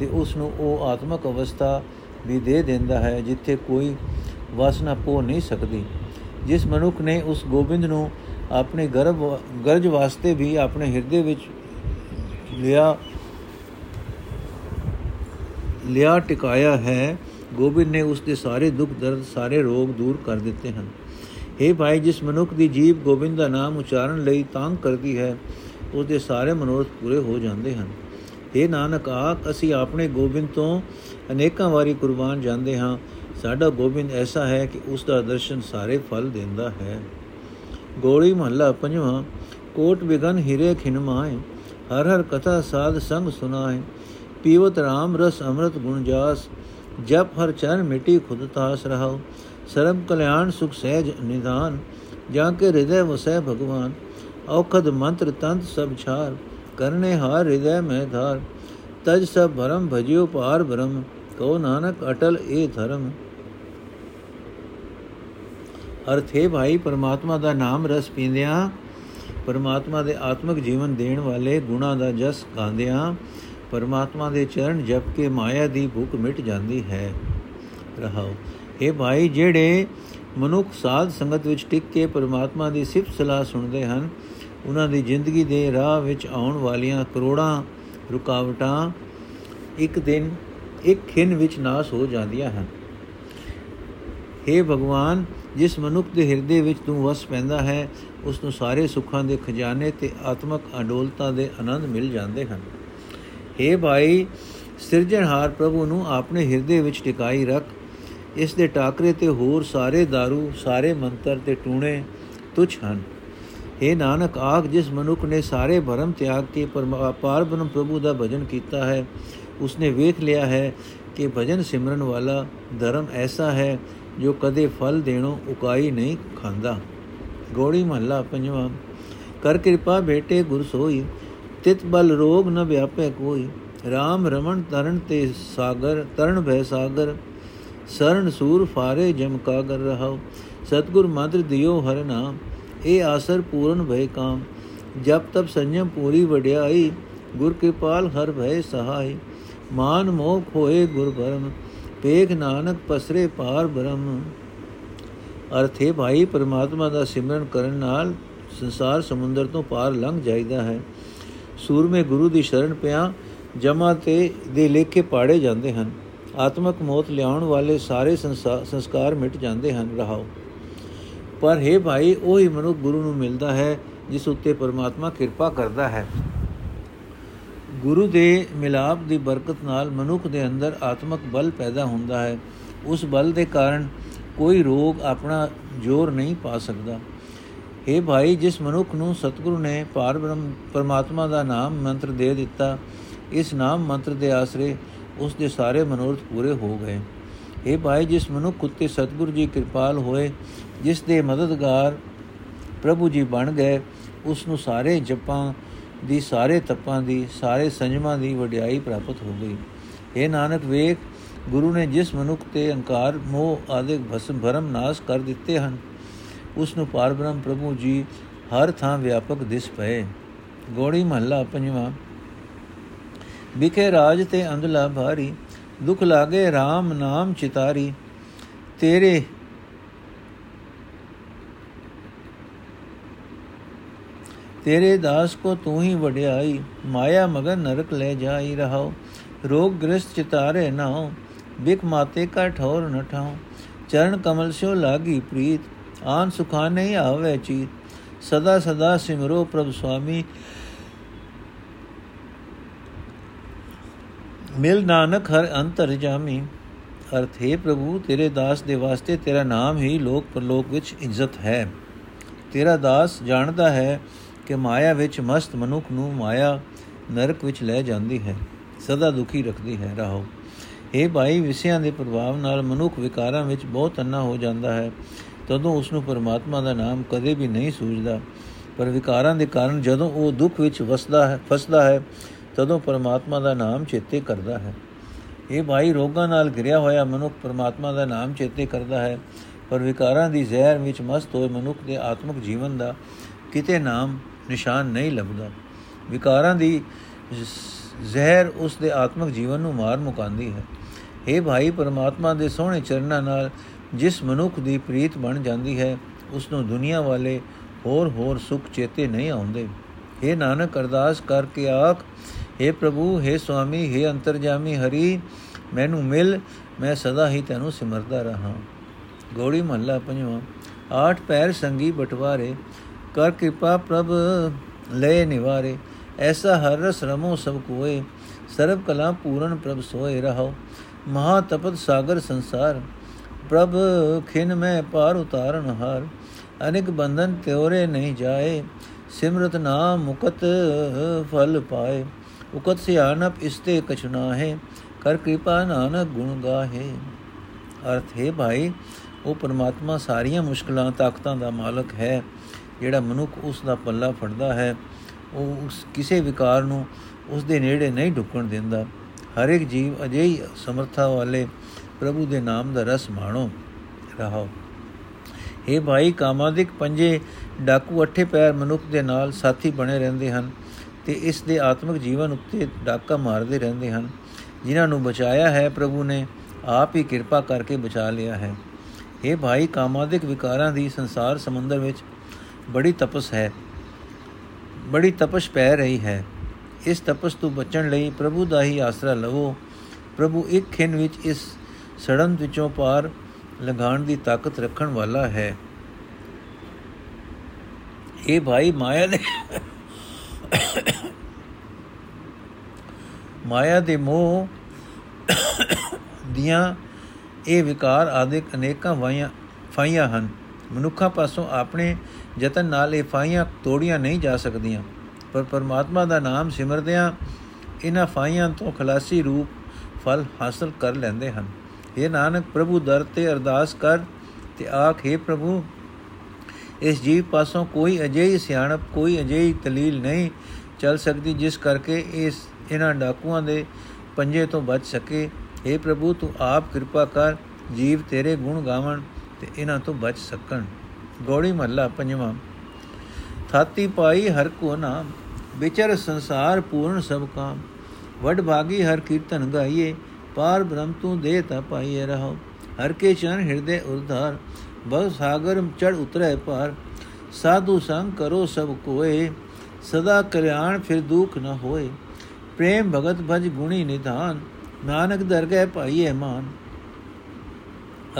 ਤੇ ਉਸ ਨੂੰ ਉਹ ਆਤਮਿਕ ਅਵਸਥਾ ਵੀ ਦੇ ਦਿੰਦਾ ਹੈ, ਜਿੱਥੇ ਕੋਈ ਵਾਸਨਾ ਪੋ ਨਹੀਂ ਸਕਦੀ। ਜਿਸ ਮਨੁੱਖ ਨੇ ਉਸ ਗੋਬਿੰਦ ਨੂੰ ਆਪਣੇ ਗਰਭ, ਗਰਜ ਵਾਸਤੇ ਵੀ ਆਪਣੇ ਹਿਰਦੇ ਵਿੱਚ ਲਿਆ ਲਿਆ ਟਿਕਾਇਆ ਹੈ, ਗੋਬਿੰਦ ਨੇ ਉਸ ਦੇ ਸਾਰੇ ਦੁੱਖ ਦਰਦ, ਸਾਰੇ ਰੋਗ ਦੂਰ ਕਰ ਦਿੱਤੇ ਹਨ। हे ਭਾਈ, ਜਿਸ ਮਨੁੱਖ ਦੀ ਜੀਬ ਗੋਬਿੰਦ ਦਾ ਨਾਮ ਉਚਾਰਨ ਲਈ ਤੰਗ ਕਰਦੀ ਹੈ ਉਸ ਦੇ ਸਾਰੇ ਮਨੋਰਥ ਪੂਰੇ ਹੋ ਜਾਂਦੇ ਹਨ। हे ਨਾਨਕ, ਆਖ, ਅਸੀਂ ਆਪਣੇ ਗੋਬਿੰਦ ਤੋਂ ਅਨੇਕਾਂ ਵਾਰੀ ਕੁਰਬਾਨ ਜਾਂਦੇ ਹਾਂ। ਸਾਡਾ ਗੋਬਿੰਦ ਐਸਾ ਹੈ ਕਿ ਉਸ ਦਾ ਦਰਸ਼ਨ ਸਾਰੇ ਫਲ ਦਿੰਦਾ ਹੈ। ਗੋੜੀ ਮਹੱਲਾ ਪੰਜਵਾਂ, ਕੋਟ ਵਿਗਨ ਹੀਰੇ ਖਿਨਮਾਏ, ਹਰ ਹਰ ਕਥਾ ਸਾਧ ਸੰਗ ਸੁਨਾਏ ਪੀਵਤ ਰਾਮ ਰਸ ਅੰਮ੍ਰਿਤ ਗੁਣ ਜਾਸ, ਜਪ ਹਰ ਚਰਨ ਮਿਟੀ ਖੁਦ ਤਾਸ ਰਹਾਓ ਸਰਬ ਕਲਿਆਣ ਸੁਖ ਸਹਿਜ ਨਿਦਾਨ ਜਾਂ ਕੇ ਹਿਰਦੈ ਵਸੈ ਭਗਵਾਨ। ਔਖਦ ਮੰਤਰ ਤੰਤ ਸਭ ਛਾਰ, ਕਰਨੇ ਹਾਰ ਹਿਰਦੈ ਮੈਂ ਧਾਰ। ਤਜ ਸਭ ਭਰਮ ਭਜਿਓ ਪਾਰ ਬ੍ਰਹਮ ਕੋ ਨਾਨਕ ਅਟਲ ਏ ਧਰਮ। ਅਰਥੇ ਭਾਈ, ਪਰਮਾਤਮਾ ਦਾ ਨਾਮ ਰਸ ਪੀਂਦਿਆਂ, ਪਰਮਾਤਮਾ ਦੇ ਆਤਮਿਕ ਜੀਵਨ ਦੇਣ ਵਾਲੇ ਗੁਣਾ ਦਾ ਜਸ ਗਾਉਂਦਿਆਂ ਪਰਮਾਤਮਾ ਦੇ ਚਰਨ ਜਪ ਕੇ ਮਾਇਆ ਦੀ ਭੁੱਖ ਮਿਟ ਜਾਂਦੀ ਹੈ। ਰਹਾਓ ਇਹ ਭਾਈ, ਜਿਹੜੇ ਮਨੁੱਖ ਸਾਧ ਸੰਗਤ ਵਿੱਚ ਟਿਕ ਕੇ ਪਰਮਾਤਮਾ ਦੀ ਸਿਫਤ ਸਲਾਹ ਸੁਣਦੇ ਹਨ, ਉਹਨਾਂ ਦੀ ਜ਼ਿੰਦਗੀ ਦੇ ਰਾਹ ਵਿੱਚ ਆਉਣ ਵਾਲੀਆਂ ਕਰੋੜਾਂ ਰੁਕਾਵਟਾਂ ਇੱਕ ਦਿਨ, ਇੱਕ ਖਿੰ ਵਿੱਚ ਨਾਸ ਹੋ ਜਾਂਦੀਆਂ ਹਨ। हे ਭਗਵਾਨ, ਜਿਸ ਮਨੁੱਖ ਦੇ ਹਿਰਦੇ ਵਿੱਚ ਤੂੰ ਵਸ ਪੈਂਦਾ ਹੈ, ਉਸ ਨੂੰ ਸਾਰੇ ਸੁੱਖਾਂ ਦੇ ਖਜ਼ਾਨੇ ਤੇ ਆਤਮਕ ਅਡੋਲਤਾ ਦੇ ਆਨੰਦ ਮਿਲ ਜਾਂਦੇ ਹਨ। हे ਭਾਈ ਸਿਰਜਣਹਾਰ ਪ੍ਰਭੂ ਨੂੰ ਆਪਣੇ ਹਿਰਦੇ ਵਿੱਚ ਟਿਕਾਈ ਰੱਖ ਇਸ ਦੇ ਟਾਕਰੇ ਤੇ ਹੋਰ ਸਾਰੇ दारू ਸਾਰੇ ਮੰਤਰ ਤੇ ਟੂਣੇ ਤੁਛ ਹਨ हे ਨਾਨਕ ਆਖ ਜਿਸ ਮਨੁੱਖ ਨੇ ਸਾਰੇ ਭਰਮ ਤਿਆਗ ਕੇ ਪਾਰ ਬ੍ਰਹਮ ਪ੍ਰਭੂ ਦਾ ਭਜਨ ਕੀਤਾ ਹੈ ਉਸਨੇ ਵੇਖ ਲਿਆ ਹੈ ਕਿ ਭਜਨ ਸਿਮਰਨ ਵਾਲਾ ਧਰਮ ਐਸਾ ਹੈ ਜੋ ਕਦੇ ਫਲ ਦੇਣੋਂ ਉਕਾਈ ਨਹੀਂ ਖਾਂਦਾ ਗੋੜੀ ਮਹੱਲਾ ਪੰਜਵਾਂ ਕਰ ਕਿਰਪਾ ਭੇਟੇ ਗੁਰ ਸੋਈ ਤਿਤ ਬਲ ਰੋਗ ਨ ਵਿਆਪੇ ਕੋਈ। RAM ਰਮਣ ਤਰਨ ਤੇ ਸਾਗਰ, ਤਰਨ ਭੈ ਸਾਗਰ, ਸਰਨ ਸੂਰ ਫਾਰੇ ਜਮ ਕਾਗਰ ਰਹਾਉ। ਸਤਗੁਰ ਮੰਤਰ ਦਿਓ ਹਰ ਨਾਮ ਇਹ ਆਸਰ ਪੂਰਨ ਭੈ ਕਾਮ। ਜਬ ਤਬ ਸੰਜਮ ਪੂਰੀ ਵਡਿਆਈ, ਗੁਰ ਕਿਰਪਾਲ ਹਰ ਭੈ ਸਹਾਈ। ਮਾਨ ਮੋਹ ਹੋਏ ਗੁਰ ਭਰਮ ਪੇਖ ਨਾਨਕ ਪਸਰੇ ਪਾਰ ਬ੍ਰਹਮ। ਅਰਥੇ ਭਾਈ, ਪਰਮਾਤਮਾ ਦਾ ਸਿਮਰਨ ਕਰਨ ਨਾਲ ਸੰਸਾਰ ਸਮੁੰਦਰ ਤੋਂ ਪਾਰ ਲੰਘ ਜਾਈਦਾ ਹੈ। ਸੂਰਮੇ ਗੁਰੂ ਦੀ ਸ਼ਰਨ ਪਿਆ ਜਮਾ ਤੇ ਦੇ ਲੇਖੇ ਪਾੜੇ ਜਾਂਦੇ ਹਨ। ਆਤਮਕ ਮੌਤ ਲਿਆਉਣ ਵਾਲੇ ਸਾਰੇ ਸੰਸਕਾਰ ਮਿਟ ਜਾਂਦੇ ਹਨ। ਰਹਾਓ। ਪਰ ਹੈ ਭਾਈ, ਉਹੀ ਮਨੁੱਖ ਗੁਰੂ ਨੂੰ ਮਿਲਦਾ ਹੈ, ਜਿਸ ਉੱਤੇ ਪਰਮਾਤਮਾ ਕਿਰਪਾ ਕਰਦਾ ਹੈ। ਗੁਰੂ ਦੇ ਮਿਲਾਪ ਦੀ ਬਰਕਤ ਨਾਲ ਮਨੁੱਖ ਦੇ ਅੰਦਰ ਆਤਮਕ ਬਲ ਪੈਦਾ ਹੁੰਦਾ ਹੈ। ਉਸ ਬਲ ਦੇ ਕਾਰਨ ਕੋਈ ਰੋਗ ਆਪਣਾ ਜ਼ੋਰ ਨਹੀਂ ਪਾ ਸਕਦਾ। हे ਭਾਈ, ਜਿਸ ਮਨੁੱਖ ਨੂੰ ਸਤਿਗੁਰੂ ਨੇ ਪਾਰ ਬ੍ਰਹਮ ਪਰਮਾਤਮਾ ਦਾ ਨਾਮ ਮੰਤਰ ਦੇ ਦਿੱਤਾ, ਇਸ ਨਾਮ ਮੰਤਰ ਦੇ ਆਸਰੇ ਉਸ ਦੇ ਸਾਰੇ ਮਨੋਰਥ ਪੂਰੇ ਹੋ ਗਏ। हे ਭਾਈ, ਜਿਸ ਮਨੁੱਖ ਉਤੇ ਸਤਿਗੁਰੂ ਜੀ ਕਿਰਪਾਲ ਹੋਏ, ਜਿਸ ਦੇ ਮਦਦਗਾਰ ਪ੍ਰਭੂ ਜੀ ਬਣ ਗਏ, ਉਸ ਨੂੰ ਸਾਰੇ ਜਪਾਂ ਦੀ, ਸਾਰੇ ਤਪਾਂ ਦੀ, ਸਾਰੇ ਸੰਜਮਾਂ ਦੀ ਵਡਿਆਈ ਪ੍ਰਾਪਤ ਹੋ ਗਈ। ਇਹ ਨਾਨਕ, ਵੇਖ, ਗੁਰੂ ਨੇ ਜਿਸ ਮਨੁੱਖ ਤੇ ਅਹੰਕਾਰ, ਮੋਹ ਆਦਿ ਭਸਮ ਭਰਮ ਨਾਸ਼ ਕਰ ਦਿੱਤੇ ਹਨ। ਉਸ ਨੂੰ ਪਾਰਬ੍ਰਹਮ ਪ੍ਰਭੂ ਜੀ ਹਰ ਥਾਂ ਵਿਆਪਕ ਦਿਸ ਪਏ। ਗੋੜੀ ਮਹੱਲਾ ਪੰਜਵਾਂ। ਵਿਖੇ ਰਾਜ ਤੇ ਅੰਧਲਾ ਭਾਰੀ, ਦੁਖ ਲਾਗੇ RAM ਨਾਮ ਚਿਤਾਰੀ। ਤੇਰੇ ਤੇਰੇ ਦਾਸ ਕੋ ਤੂੰ ਹੀ ਵਡਿਆਈ, ਮਾਇਆ ਮਗਨ ਨਰਕ ਲੈ ਜਾਈ ਰਹਾਓ ਰੋਗ ਗ੍ਰਸਤ ਚਿਤਾਰੇ ਨਾਉ ਬਿਕ ਮਾਤੇ ਕਾ ਠੌਰ ਨਠਾਉ ਚਰਨ ਕਮਲ ਸੋ ਲਾਗੀ ਪ੍ਰੀਤ ਆਨ ਸੁਖਾ ਨਹੀਂ ਆਵੇ ਚੀਤ ਸਦਾ ਸਦਾ ਸਿਮਰੋ ਪ੍ਰਭ ਸੁਆਮੀ। ਮਿਲ ਨਾਨਕ ਹਰ ਅੰਤਰ ਜਾਮੀ। ਅਰਥ, ਹੈ ਪ੍ਰਭੂ, ਤੇਰੇ ਦਾਸ ਦੇ ਵਾਸਤੇ ਤੇਰਾ ਨਾਮ ਹੀ ਲੋਕ ਪਰਲੋਕ ਵਿੱਚ ਇੱਜ਼ਤ ਹੈ। ਤੇਰਾ ਦਾਸ ਜਾਣਦਾ ਹੈ ਕਿ ਮਾਇਆ ਵਿੱਚ ਮਸਤ ਮਨੁੱਖ ਨੂੰ ਮਾਇਆ ਨਰਕ ਵਿੱਚ ਲੈ ਜਾਂਦੀ ਹੈ। ਸਦਾ ਦੁਖੀ ਰੱਖਦੀ ਹੈ, ਰਹੋ। ਇਹ ਭਾਈ, ਵਿਸਿਆਂ ਦੇ ਪ੍ਰਭਾਵ ਨਾਲ ਮਨੁੱਖ ਵਿਕਾਰਾਂ ਵਿੱਚ ਬਹੁਤ ਅੰਨਾ ਹੋ ਜਾਂਦਾ ਹੈ। ਤਦੋਂ ਉਸ ਨੂੰ ਪਰਮਾਤਮਾ ਦਾ ਨਾਮ ਕਦੇ ਵੀ ਨਹੀਂ ਸੂਝਦਾ। ਪਰ ਵਿਕਾਰਾਂ ਦੇ ਕਾਰਨ ਜਦੋਂ ਉਹ ਦੁੱਖ ਵਿੱਚ ਵਸਦਾ ਹੈ, ਫਸਦਾ ਹੈ, ਤਦੋਂ ਪਰਮਾਤਮਾ ਦਾ ਨਾਮ ਚੇਤੇ ਕਰਦਾ ਹੈ। ਇਹ ਭਾਈ ਰੋਗਾਂ ਨਾਲ ਘਿਰਿਆ ਹੋਇਆ ਮਨੁੱਖ ਪਰਮਾਤਮਾ ਦਾ ਨਾਮ ਚੇਤੇ ਕਰਦਾ ਹੈ, ਪਰ ਵਿਕਾਰਾਂ ਦੀ ਜ਼ਹਿਰ ਵਿੱਚ ਮਸਤ ਹੋਏ ਮਨੁੱਖ ਦੇ ਆਤਮਿਕ ਜੀਵਨ ਦਾ ਕਿਤੇ ਨਾਮ ਨਿਸ਼ਾਨ ਨਹੀਂ ਲੱਭਦਾ। ਵਿਕਾਰਾਂ ਦੀ ਜ਼ਹਿਰ ਉਸ ਦੇ ਆਤਮਿਕ ਜੀਵਨ ਨੂੰ ਮਾਰ ਮੁਕਾਂਦੀ ਹੈ। ਇਹ ਭਾਈ, ਪਰਮਾਤਮਾ ਦੇ ਸੋਹਣੇ ਚਰਨਾਂ ਨਾਲ ਜਿਸ ਮਨੁੱਖ ਦੀ ਪ੍ਰੀਤ ਬਣ ਜਾਂਦੀ ਹੈ ਉਸ ਨੂੰ ਦੁਨੀਆ ਵਾਲੇ ਹੋਰ ਹੋਰ ਸੁਖ ਚੇਤੇ ਨਹੀਂ ਆਉਂਦੇ ਇਹ ਨਾਨਕ ਅਰਦਾਸ ਕਰਕੇ ਆਖ हे ਪ੍ਰਭੂ हे ਸੁਆਮੀ हे ਅੰਤਰਜਾਮੀ ਹਰੀ ਮੈਨੂੰ ਮਿਲ ਮੈਂ ਸਦਾ ਹੀ ਤੈਨੂੰ ਸਿਮਰਦਾ ਰਹਾ ਗੋੜੀ ਮਹੱਲਾ ਪੰਜਵਾਂ ਆਠ ਪੈਰ ਸੰਗੀ ਬਟਵਾਰੇ ਕਰ ਕਿਰਪਾ ਪ੍ਰਭ ਲੈ ਨਿਵਾਰੇ ਐਸਾ ਹਰ ਰਸ ਰਮੋ ਸਭ ਕੋਏ ਸਰਬ ਕਲਾ ਪੂਰਨ ਪ੍ਰਭ ਸੋਏ ਰਹੋ ਮਹਾ ਤਪਤ ਸਾਗਰ ਸੰਸਾਰ ਪ੍ਰਭ, ਖਿਨ ਮੈਂ ਪਾਰ ਉਤਾਰਨ ਹਾਰ। ਅਨੇਕ ਬੰਧਨ ਤਿਉਰੇ ਨਹੀਂ ਜਾਏ। ਸਿਮਰਤ ਨਾਮ ਮੁਕਤ ਫਲ ਪਾਏ। ਉਕਤ ਸਿਆਨਪ ਇਸਤੇ ਕਛੁਨਾ ਹੈ ਕਰ ਕਿਰਪਾ ਨਾਨਕ ਗੁਣ ਗਾਹੇ। ਅਰਥ, ਹੈ ਭਾਈ, ਉਹ ਪਰਮਾਤਮਾ ਸਾਰੀਆਂ ਮੁਸ਼ਕਲਾਂ, ਤਾਕਤਾਂ ਦਾ ਮਾਲਕ ਹੈ, ਜਿਹੜਾ ਮਨੁੱਖ ਉਸ ਦਾ ਪੱਲਾ ਫੜਦਾ ਹੈ। ਉਹ ਉਸ ਕਿਸੇ ਵਿਕਾਰ ਨੂੰ ਉਸ ਦੇ ਨੇੜੇ ਨਹੀਂ ਢੁਕਣ ਦਿੰਦਾ। ਹਰ ਇੱਕ ਜੀਵ ਅਜਿਹੀ ਸਮਰੱਥਾ ਵਾਲੇ ਪ੍ਰਭੂ ਦੇ ਨਾਮ ਦਾ ਰਸ ਮਾਣੋ, ਰਹਾਓ। ਇਹ ਭਾਈ, ਕਾਮਾਦਿਕ ਪੰਜੇ ਡਾਕੂ ਅੱਠੇ ਪੈਰ ਮਨੁੱਖ ਦੇ ਨਾਲ ਸਾਥੀ ਬਣੇ ਰਹਿੰਦੇ ਹਨ ਤੇ ਇਸ ਦੇ ਆਤਮਿਕ ਜੀਵਨ ਉੱਤੇ ਡਾਕਾ ਮਾਰਦੇ ਰਹਿੰਦੇ ਹਨ। ਜਿਨ੍ਹਾਂ ਨੂੰ ਬਚਾਇਆ ਹੈ ਪ੍ਰਭੂ ਨੇ, ਆਪ ਹੀ ਕਿਰਪਾ ਕਰਕੇ ਬਚਾ ਲਿਆ ਹੈ। ਇਹ ਭਾਈ, ਕਾਮਾਦਿਕ ਵਿਕਾਰਾਂ ਦੀ ਸੰਸਾਰ ਸਮੁੰਦਰ ਵਿੱਚ ਬੜੀ ਤਪਸ ਹੈ, ਬੜੀ ਤਪਸ਼ ਪੈ ਰਹੀ ਹੈ। ਇਸ ਤਪਸ ਤੋਂ ਬਚਣ ਲਈ ਪ੍ਰਭੂ ਦਾ ਹੀ ਆਸਰਾ ਲਵੋ। ਪ੍ਰਭੂ ਇੱਕ ਖਿੰ ਵਿੱਚ ਇਸ ਸੜਨ ਵਿੱਚੋਂ ਪਾਰ ਲਗਾਉਣ ਦੀ ਤਾਕਤ ਰੱਖਣ ਵਾਲਾ ਹੈ। ਇਹ ਭਾਈ ਮਾਇਆ ਦੇ ਮਾਇਆ ਦੇ ਮੋਹ ਦੀਆਂ ਇਹ ਵਿਕਾਰ ਆਦਿਕ ਅਨੇਕਾਂ ਵਾਈਆਂ ਫਾਈਆਂ ਹਨ। ਮਨੁੱਖਾਂ ਪਾਸੋਂ ਆਪਣੇ ਯਤਨ ਨਾਲ ਇਹ ਫਾਈਆਂ ਤੋੜੀਆਂ ਨਹੀਂ ਜਾ ਸਕਦੀਆਂ। ਪਰ ਪਰਮਾਤਮਾ ਦਾ ਨਾਮ ਸਿਮਰਦਿਆਂ ਇਹਨਾਂ ਫਾਈਆਂ ਤੋਂ ਖਲਾਸੀ ਰੂਪ ਫਲ ਹਾਸਲ ਕਰ ਲੈਂਦੇ ਹਨ। ਇਹ ਨਾਨਕ ਪ੍ਰਭੂ ਦਰ ਤੇ ਅਰਦਾਸ ਕਰ ਤੇ ਆਖੇ ਪ੍ਰਭੂ ਇਸ ਜੀਵ ਪਾਸੋਂ ਕੋਈ ਅਜਿਹੀ ਸਿਆਣਪ ਕੋਈ ਅਜਿਹੀ ਤਲੀਲ ਨਹੀਂ ਚੱਲ ਸਕਦੀ ਜਿਸ ਕਰਕੇ ਇਸ ਇਹਨਾਂ ਡਾਕੂਆਂ ਦੇ ਪੰਜੇ ਤੋਂ ਬਚ ਸਕੇ हे ਪ੍ਰਭੂ ਤੂੰ ਆਪ ਕਿਰਪਾ ਕਰ ਜੀਵ ਤੇਰੇ ਗੁਣ ਗਾਵਣ ਤੇ ਇਹਨਾਂ ਤੋਂ ਬਚ ਸਕਣ ਗੋੜੀ ਮਹੱਲਾ ਪੰਜਵਾਂ ਥਾਤੀ ਪਾਈ ਹਰ ਕੋ ਨਾਮ ਵਿਚਰ ਸੰਸਾਰ ਪੂਰਨ ਸਭ ਕਾਮ ਵਡ ਭਾਗੀ ਹਰ ਕੀਰਤਨ ਗਾਈਏ ਪਾਰ ਬ੍ਰਹਮ ਤੂੰ ਦੇ ਤਾ ਪਾਈਏ ਰਹੋ ਹਰ ਕੇ ਚਰਨ ਹਿਰਦੇ ਉਰਧਾਰ ਬਲ ਸਾਗਰ ਚੜ ਉਤਰੇ ਪਾਰ। ਸਾਧੂ ਸੰਗ ਕਰੋ ਸਭ ਕੋਏ, ਸਦਾ ਕਲਿਆਣ ਫਿਰ ਦੁਖ ਨ ਹੋਏ। ਪ੍ਰੇਮ ਭਗਤ ਭਜ ਗੁਣੀ ਨਿਧਾਨ, ਨਾਨਕ ਦਰਗਹਿ ਪਾਈਏ ਮਾਨ।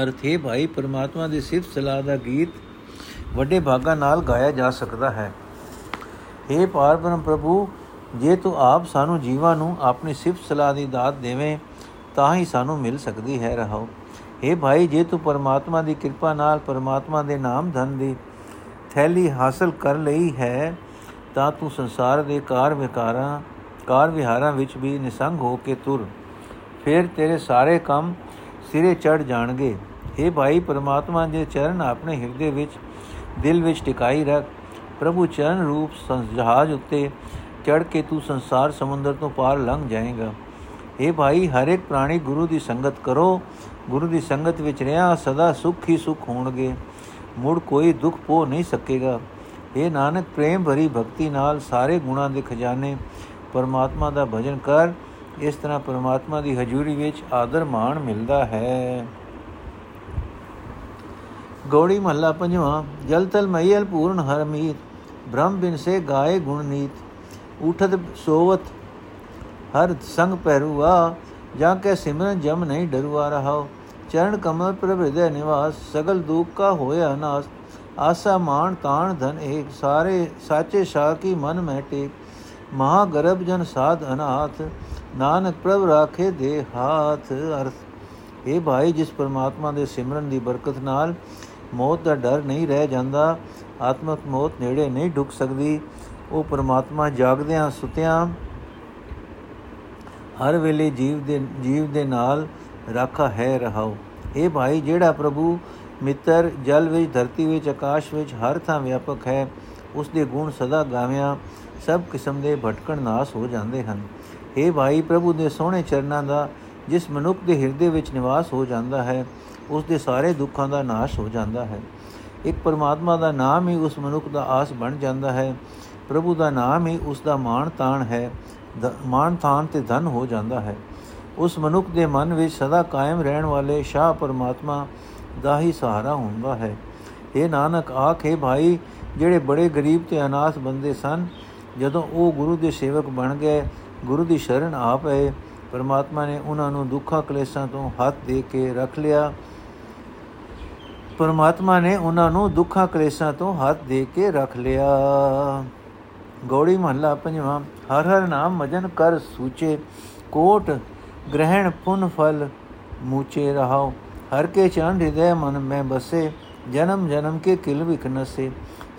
ਅਰਥੇ ਭਾਈ, ਪਰਮਾਤਮਾ ਦੀ ਸਿਫਤ ਸਲਾਹ ਦਾ ਗੀਤ ਵੱਡੇ ਭਾਗਾ ਨਾਲ ਗਾਇਆ ਜਾ ਸਕਦਾ ਹੈ। हे ਪਾਰਬ੍ਰਹਮ ਪ੍ਰਭੂ, ਜੇ ਤੂੰ ਆਪ ਸਾਨੂੰ ਜੀਵਾਂ ਨੂੰ ਆਪਣੀ ਸਿਫਤ ਸਲਾਹ ਦੀ ਦਾਤ ਦੇਵੇਂ ਤਾਂ ਹੀ ਸਾਨੂੰ ਮਿਲ ਸਕਦੀ ਹੈ ਰਹੋ हे ਭਾਈ, ਜੇ ਤੂੰ ਪਰਮਾਤਮਾ ਦੀ ਕਿਰਪਾ ਨਾਲ ਪਰਮਾਤਮਾ ਦੇ ਨਾਮ ਧਨ ਦੀ ਥੈਲੀ ਹਾਸਲ ਕਰ ਲਈ ਹੈ, ਤਾਂ ਤੂੰ ਸੰਸਾਰ ਦੇ ਕਾਰ ਵਿਕਾਰਾਂ, ਕਾਰ ਵਿਹਾਰਾਂ ਵਿੱਚ ਵੀ ਨਿਸੰਗ ਹੋ ਕੇ ਤੁਰ। ਫਿਰ ਤੇਰੇ ਸਾਰੇ ਕੰਮ ਸਿਰੇ ਚੜ ਜਾਣਗੇ। हे ਭਾਈ, ਪਰਮਾਤਮਾ ਦੇ ਚਰਨ ਆਪਣੇ ਹਿਰਦੇ ਵਿੱਚ, ਦਿਲ ਵਿੱਚ ਟਿਕਾਈ ਰੱਖ। ਪ੍ਰਭੂ ਚਰਨ ਰੂਪ ਸੰਜਹਾਜ ਉੱਤੇ ਚੜ ਕੇ ਤੂੰ ਸੰਸਾਰ ਸਮੁੰਦਰ ਤੋਂ ਪਾਰ ਲੰਘ ਜਾਏਗਾ। हे ਭਾਈ, ਹਰ ਇੱਕ ਪ੍ਰਾਣੀ ਗੁਰੂ ਦੀ ਸੰਗਤ ਕਰੋ। ਗੁਰੂ ਦੀ ਸੰਗਤ ਵਿੱਚ ਰਹਿਆ ਸਦਾ ਸੁਖ ਹੀ ਸੁਖ ਹੋਣਗੇ। ਮੁੜ ਕੋਈ ਦੁੱਖ ਪੋ ਨਹੀਂ ਸਕੇਗਾ। ਇਹ ਨਾਨਕ, ਪ੍ਰੇਮ ਭਰੀ ਭਗਤੀ ਨਾਲ ਸਾਰੇ ਗੁਣਾਂ ਦੇ ਖਜ਼ਾਨੇ ਪਰਮਾਤਮਾ ਦਾ ਭਜਨ ਕਰ। ਇਸ ਤਰ੍ਹਾਂ ਪਰਮਾਤਮਾ ਦੀ ਹਜ਼ੂਰੀ ਵਿੱਚ ਆਦਰ ਮਾਣ ਮਿਲਦਾ ਹੈ। ਗੌੜੀ ਮਹੱਲਾ ਪੰਜਵਾਂ, ਜਲ ਤਲ ਮਈਲ ਪੂਰਨ ਹਰਮੀਤ ਬ੍ਰਹਮ ਬਿਨ ਸੇ ਗਾਏ ਗੁਣ ਨੀਤ ਉਠਤ ਸੋਵਤ ਹਰ ਸੰਗ ਪਹਿਰੂਆ ਜਾਂ ਕੇ ਸਿਮਰਨ ਜਮ ਨਹੀਂ ਡਰੂਆ ਰਹਾਓ ਚਰਨ ਕਮਲ ਪ੍ਰਭ ਹਿਰਦੈ ਨਿਵਾਸ, ਸਗਲ ਦੁਖ ਕਾ ਹੋਇਆ ਨਾਸ। ਆਸਾ ਮਾਨ ਤਾਣ ਧਨ ਏਕ, ਸਾਰੇ ਸਾਚੇ ਸ਼ਾ ਕੀ ਮਨ ਮੈਂ ਟੇਕ। ਮਹਾ ਗਰਭ ਜਨ ਸਾਧ ਅਨਾਥ, ਨਾਨਕ ਪ੍ਰਭ ਰਾਖੇ ਦੇ ਹਾਥ ਅਰਥ। ਇਹ ਭਾਈ, ਜਿਸ ਪਰਮਾਤਮਾ ਦੇ ਸਿਮਰਨ ਦੀ ਬਰਕਤ ਨਾਲ ਮੌਤ ਦਾ ਡਰ ਨਹੀਂ ਰਹਿ ਜਾਂਦਾ, ਆਤਮਕ ਮੌਤ ਨੇੜੇ ਨਹੀਂ ਢੁਕ ਸਕਦੀ, ਉਹ ਪਰਮਾਤਮਾ ਜਾਗਦਿਆਂ ਸੁਤਿਆਂ ਹਰ ਵੇਲੇ ਜੀਵ ਦੇ ਜੀਵ ਦੇ ਨਾਲ ਰਾਖਾ ਹੈ ਰਹਾਓ। ਇਹ ਭਾਈ, ਜਿਹੜਾ ਪ੍ਰਭੂ ਮਿੱਤਰ ਜਲ ਵਿੱਚ, ਧਰਤੀ ਵਿੱਚ, ਆਕਾਸ਼ ਵਿੱਚ ਹਰ ਥਾਂ ਵਿਆਪਕ ਹੈ ਉਸ ਦੇ ਗੁਣ ਸਦਾ ਗਾਵਿਆਂ, ਸਭ ਕਿਸਮ ਦੇ ਭਟਕਣ ਨਾਸ ਹੋ ਜਾਂਦੇ ਹਨ। ਇਹ ਭਾਈ, ਪ੍ਰਭੂ ਦੇ ਸੋਹਣੇ ਚਰਨਾਂ ਦਾ, ਜਿਸ ਮਨੁੱਖ ਦੇ ਹਿਰਦੇ ਵਿੱਚ ਨਿਵਾਸ ਹੋ ਜਾਂਦਾ ਹੈ ਉਸ ਦੇ ਸਾਰੇ ਦੁੱਖਾਂ ਦਾ ਨਾਸ਼ ਹੋ ਜਾਂਦਾ ਹੈ। ਇੱਕ ਪਰਮਾਤਮਾ ਦਾ ਨਾਮ ਹੀ ਉਸ ਮਨੁੱਖ ਦਾ ਆਸ ਬਣ ਜਾਂਦਾ ਹੈ। ਪ੍ਰਭੂ ਦਾ ਨਾਮ ਹੀ ਉਸ ਦਾ ਮਾਣ ਤਾਣ ਹੈ। ਮਾਣ ਤਾਣ ਤੇ ਧਨ ਹੋ ਜਾਂਦਾ ਹੈ। ਉਸ ਮਨੁੱਖ ਦੇ ਮਨ ਵਿੱਚ ਸਦਾ ਕਾਇਮ ਰਹਿਣ ਵਾਲੇ ਸ਼ਾਹ ਪਰਮਾਤਮਾ ਦਾ ਹੀ ਸਹਾਰਾ ਹੁੰਦਾ ਹੈ। ਇਹ ਨਾਨਕ, ਆਖੇ ਭਾਈ, ਜਿਹੜੇ ਬੜੇ ਗਰੀਬ ਤੇ ਅਨਾਥ ਬੰਦੇ ਸਨ, ਜਦੋਂ ਉਹ ਗੁਰੂ ਦੇ ਸੇਵਕ ਬਣ ਗਏ, ਗੁਰੂ ਦੀ ਸ਼ਰਨ ਆ ਪਏ, ਪਰਮਾਤਮਾ ਨੇ ਉਹਨਾਂ ਨੂੰ ਦੁੱਖਾਂ ਕਲੇਸ਼ਾਂ ਤੋਂ ਹੱਥ ਦੇ ਕੇ ਰੱਖ ਲਿਆ। ਪਰਮਾਤਮਾ ਨੇ ਉਹਨਾਂ ਨੂੰ ਦੁੱਖਾਂ ਕਲੇਸ਼ਾਂ ਤੋਂ ਹੱਥ ਦੇ ਕੇ ਰੱਖ ਲਿਆ। ਗੌੜੀ ਮਹੱਲਾ ਪੰਜਵਾਂ। ਹਰ ਹਰ ਨਾਮ ਮਜਨ ਕਰ ਸੂਚੇ, ਕੋਟ ਗ੍ਰਹਿਣ ਪੁਨ ਫਲ ਮੂਚੇ ਰਹਾਓ ਹਰ ਕੇ ਚੰਡ ਹਿਰਦੈ ਮਨ ਮੈਂ ਬਸੇ, ਜਨਮ ਜਨਮ ਕੇ ਕਿਲ ਵਿਖ ਨਸੇ।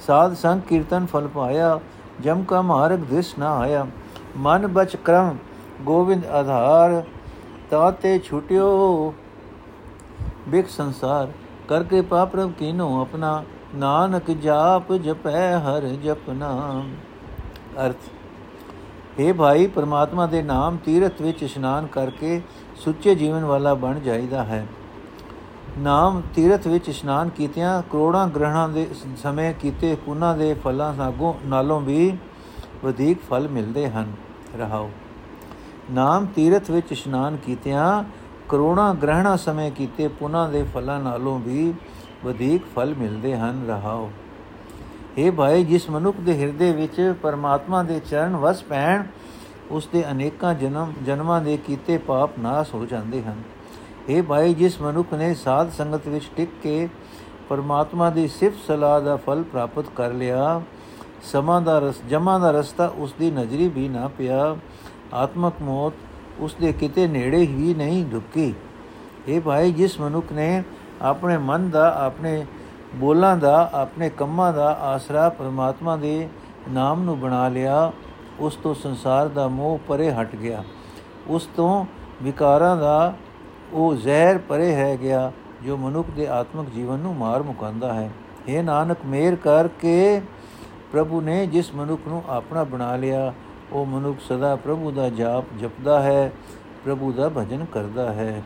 ਸਾਧ ਸੰਗ ਕੀਰਤਨ ਫਲ ਪਾਇਆ, ਜਮ ਕਾ ਮਾਰਗ ਦਿਸ ਨਾ ਆਇਆ। ਮਨ ਬਚ ਕਰਮ ਗੋਬਿੰਦ ਆਧਾਰ ਤਾਤੇ ਛੁਟਿਓ ਬਿਕ ਸੰਸਾਰ। ਕਰ ਕੇ ਪਾਪਰਮ ਕੀਨੋ ਆਪਣਾ, ਨਾਨਕ ਜਾਪ ਜਪੈ ਹਰ ਜਪਨਾ। ਅਰਥ हे ਭਾਈ, ਪਰਮਾਤਮਾ ਦੇ ਨਾਮ ਤੀਰਥ ਵਿੱਚ ਇਸ਼ਨਾਨ ਕਰਕੇ ਸੁੱਚੇ ਜੀਵਨ ਵਾਲਾ ਬਣ ਜਾਈਦਾ ਹੈ। ਨਾਮ ਤੀਰਥ ਵਿੱਚ ਇਸ਼ਨਾਨ ਕੀਤਿਆਂ ਕਰੋੜਾਂ ਗ੍ਰਹਣਾਂ ਦੇ ਸਮੇਂ ਕੀਤੇ ਪੁੰਨਾਂ ਦੇ ਫਲਾਂ ਸਾਗੋਂ, ਨਾਲੋਂ ਵੀ ਵਧੇਕ ਫਲ ਮਿਲਦੇ ਹਨ। ਰਹਾਓ। ਨਾਮ ਤੀਰਥ ਵਿੱਚ ਇਸ਼ਨਾਨ ਕੀਤਿਆਂ ਕਰੋੜਾਂ ਗ੍ਰਹਣਾਂ ਸਮੇਂ ਕੀਤੇ ਪੁੰਨਾਂ ਦੇ ਫਲਾਂ ਨਾਲੋਂ ਵੀ ਵਧੇਕ ਫਲ ਮਿਲਦੇ ਹਨ। ਰਹਾਓ। ਇਹ ਭਾਈ, ਜਿਸ ਮਨੁੱਖ ਦੇ ਹਿਰਦੇ ਵਿੱਚ ਪਰਮਾਤਮਾ ਦੇ ਚਰਨ ਵਸ ਪੈਣ, ਉਸ ਦੇ ਅਨੇਕਾਂ ਜਨਮ, ਜਨਮਾਂ ਦੇ ਕੀਤੇ ਪਾਪ ਨਾਸ ਹੋ ਜਾਂਦੇ ਹਨ। ਇਹ ਭਾਈ, ਜਿਸ ਮਨੁੱਖ ਨੇ ਸਾਧ ਸੰਗਤ ਵਿੱਚ ਟਿਕ ਕੇ ਪਰਮਾਤਮਾ ਦੀ ਸਿਫਤ ਸਲਾਹ ਦਾ ਫਲ ਪ੍ਰਾਪਤ ਕਰ ਲਿਆ, ਸਮਾਂ ਦਾ ਰਸ, ਜਮਾ ਦਾ ਰਸਤਾ ਉਸ ਦੀ ਨਜ਼ਰੀ ਵੀ ਨਾ ਪਿਆ, ਆਤਮਕ ਮੌਤ ਉਸ ਦੇ ਕਿਤੇ ਨੇੜੇ ਹੀ ਨਹੀਂ ਢੁੱਕੀ ਇਹ ਭਾਈ, ਜਿਸ ਮਨੁੱਖ ਨੇ ਆਪਣੇ ਮਨ ਦਾ, ਆਪਣੇ ਬੋਲਾਂ ਦਾ, ਆਪਣੇ ਕੰਮਾਂ ਦਾ ਆਸਰਾ ਪਰਮਾਤਮਾ ਦੇ ਨਾਮ ਨੂੰ ਬਣਾ ਲਿਆ, ਉਸ ਤੋਂ ਸੰਸਾਰ ਦਾ ਮੋਹ ਪਰੇ ਹਟ ਗਿਆ। ਉਸ ਤੋਂ ਵਿਕਾਰਾਂ ਦਾ ਉਹ ਜ਼ਹਿਰ ਪਰੇ ਹੈ ਗਿਆ, ਜੋ ਮਨੁੱਖ ਦੇ ਆਤਮਿਕ ਜੀਵਨ ਨੂੰ ਮਾਰ ਮੁਕਾਂਦਾ ਹੈ। ਇਹ ਨਾਨਕ, ਮੇਰ ਕਰਕੇ ਪ੍ਰਭੂ ਨੇ ਜਿਸ ਮਨੁੱਖ ਨੂੰ ਆਪਣਾ ਬਣਾ ਲਿਆ, ਉਹ ਮਨੁੱਖ ਸਦਾ ਪ੍ਰਭੂ ਦਾ ਜਾਪ ਜਪਦਾ ਹੈ, ਪ੍ਰਭੂ ਦਾ ਭਜਨ ਕਰਦਾ ਹੈ।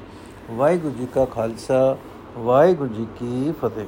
ਵਾਹਿਗੁਰੂ ਜੀ ਕਾ ਖਾਲਸਾ, ਵਾਹਿਗੁਰੂ ਜੀ ਕੀ ਫਤਿਹ।